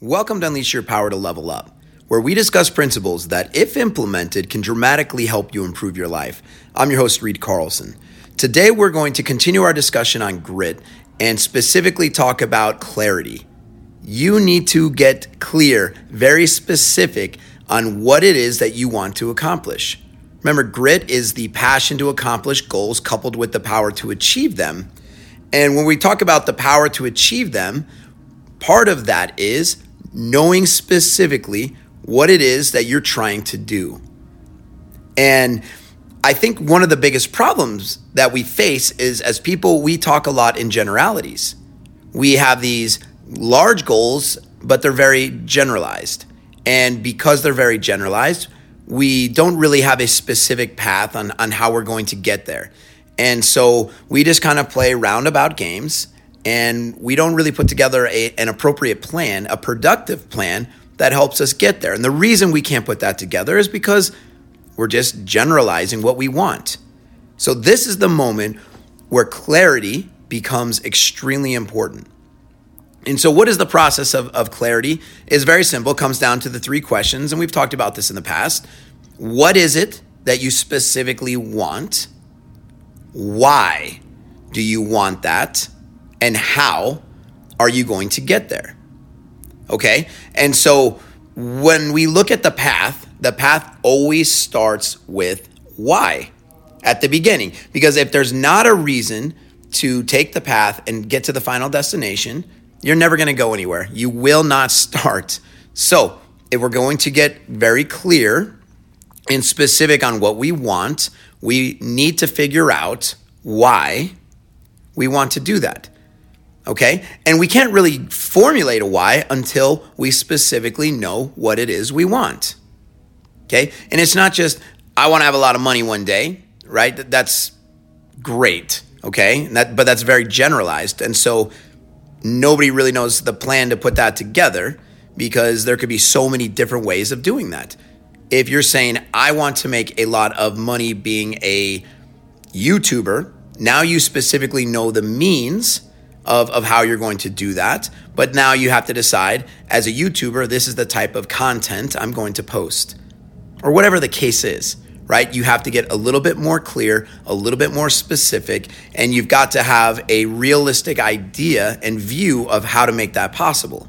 Welcome to Unleash Your Power to Level Up, where we discuss principles that, if implemented, can dramatically help you improve your life. I'm your host, Reed Carlson. Today, we're going to continue our discussion on grit and specifically talk about clarity. You need to get clear, very specific on what it is that you want to accomplish. Remember, grit is the passion to accomplish goals coupled with the power to achieve them. And when we talk about the power to achieve them, part of that is knowing specifically what it is that you're trying to do. And I think one of the biggest problems that we face is as people, we talk a lot in generalities. We have these large goals, but they're very generalized. And because they're very generalized, we don't really have a specific path on, on how we're going to get there. And so we just kind of play roundabout games and we don't really put together a, an appropriate plan, a productive plan that helps us get there. And the reason we can't put that together is because we're just generalizing what we want. So, this is the moment where clarity becomes extremely important. And so, what is the process of, of clarity? Is very simple, comes down to the three questions, and we've talked about this in the past. What is it that you specifically want? Why do you want that? And how are you going to get there? Okay. And so when we look at the path, the path always starts with why at the beginning. Because if there's not a reason to take the path and get to the final destination, you're never going to go anywhere. You will not start. So if we're going to get very clear and specific on what we want, we need to figure out why we want to do that. Okay. And we can't really formulate a why until we specifically know what it is we want. Okay. And it's not just, I want to have a lot of money one day, right? That's great. Okay. That, but that's very generalized. And so nobody really knows the plan to put that together because there could be so many different ways of doing that. If you're saying, I want to make a lot of money being a YouTuber, now you specifically know the means of, of how you're going to do that. But now you have to decide as a YouTuber, this is the type of content I'm going to post, or whatever the case is, right? You have to get a little bit more clear, a little bit more specific, and you've got to have a realistic idea and view of how to make that possible.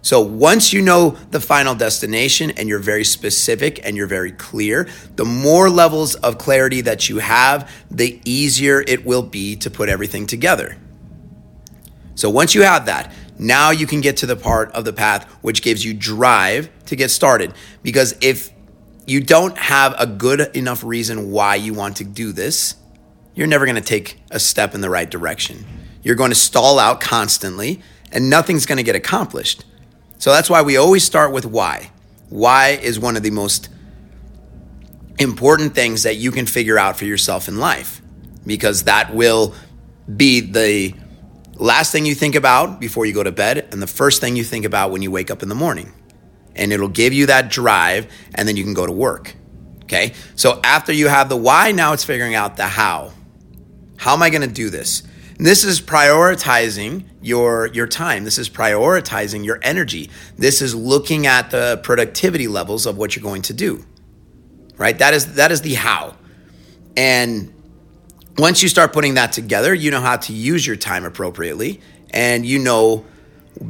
So once you know the final destination and you're very specific and you're very clear, the more levels of clarity that you have, the easier it will be to put everything together. So once you have that, now you can get to the part of the path which gives you drive to get started. Because if you don't have a good enough reason why you want to do this, you're never going to take a step in the right direction. You're going to stall out constantly and nothing's going to get accomplished. So that's why we always start with why. Why is one of the most important things that you can figure out for yourself in life because that will be the last thing you think about before you go to bed and the first thing you think about when you wake up in the morning. And it'll give you that drive and then you can go to work. Okay. So after you have the why, now it's figuring out the how. How am I going to do this? And this is prioritizing your your time. This is prioritizing your energy. This is looking at the productivity levels of what you're going to do. Right? That is that is the how. And once you start putting that together, you know how to use your time appropriately and you know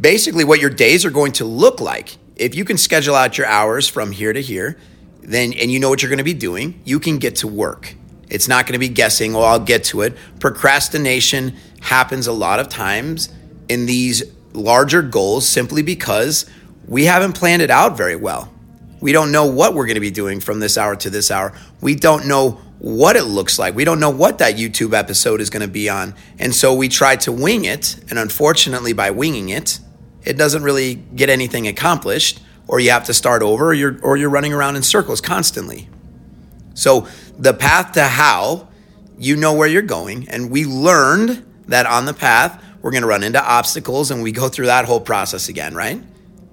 basically what your days are going to look like. If you can schedule out your hours from here to here, then and you know what you're going to be doing, you can get to work. It's not going to be guessing, well, I'll get to it. Procrastination happens a lot of times in these larger goals simply because we haven't planned it out very well. We don't know what we're going to be doing from this hour to this hour. We don't know what it looks like. We don't know what that YouTube episode is going to be on. And so we try to wing it. And unfortunately, by winging it, it doesn't really get anything accomplished, or you have to start over, or you're, or you're running around in circles constantly. So the path to how, you know where you're going. And we learned that on the path, we're going to run into obstacles and we go through that whole process again, right?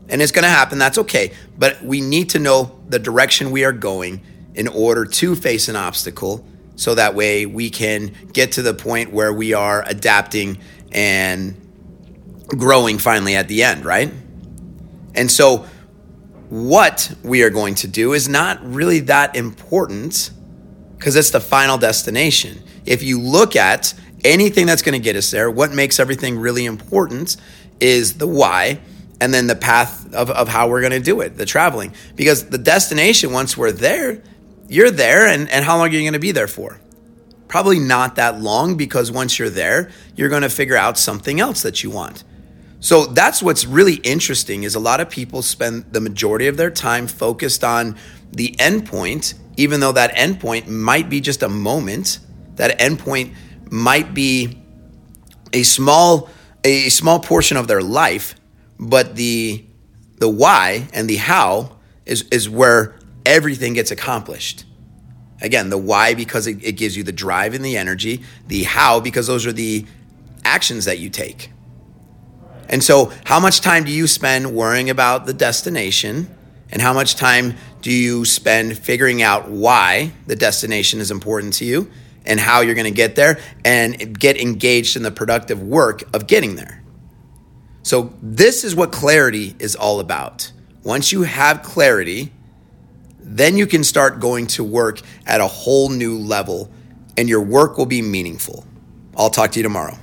And it's going to happen. That's okay. But we need to know the direction we are going in order to face an obstacle so that way we can get to the point where we are adapting and growing finally at the end, right? And so, what we are going to do is not really that important because it's the final destination. If you look at anything that's going to get us there, what makes everything really important is the why and then the path of, of how we're going to do it, the traveling. Because the destination, once we're there, you're there, and, and how long are you going to be there for? Probably not that long because once you're there, you're going to figure out something else that you want. So that's what's really interesting is a lot of people spend the majority of their time focused on the endpoint, even though that endpoint might be just a moment. That endpoint might be a small a small portion of their life, but the the why and the how is is where everything gets accomplished. Again, the why because it, it gives you the drive and the energy, the how because those are the actions that you take. And so, how much time do you spend worrying about the destination? And how much time do you spend figuring out why the destination is important to you and how you're going to get there and get engaged in the productive work of getting there? So, this is what clarity is all about. Once you have clarity, then you can start going to work at a whole new level and your work will be meaningful. I'll talk to you tomorrow.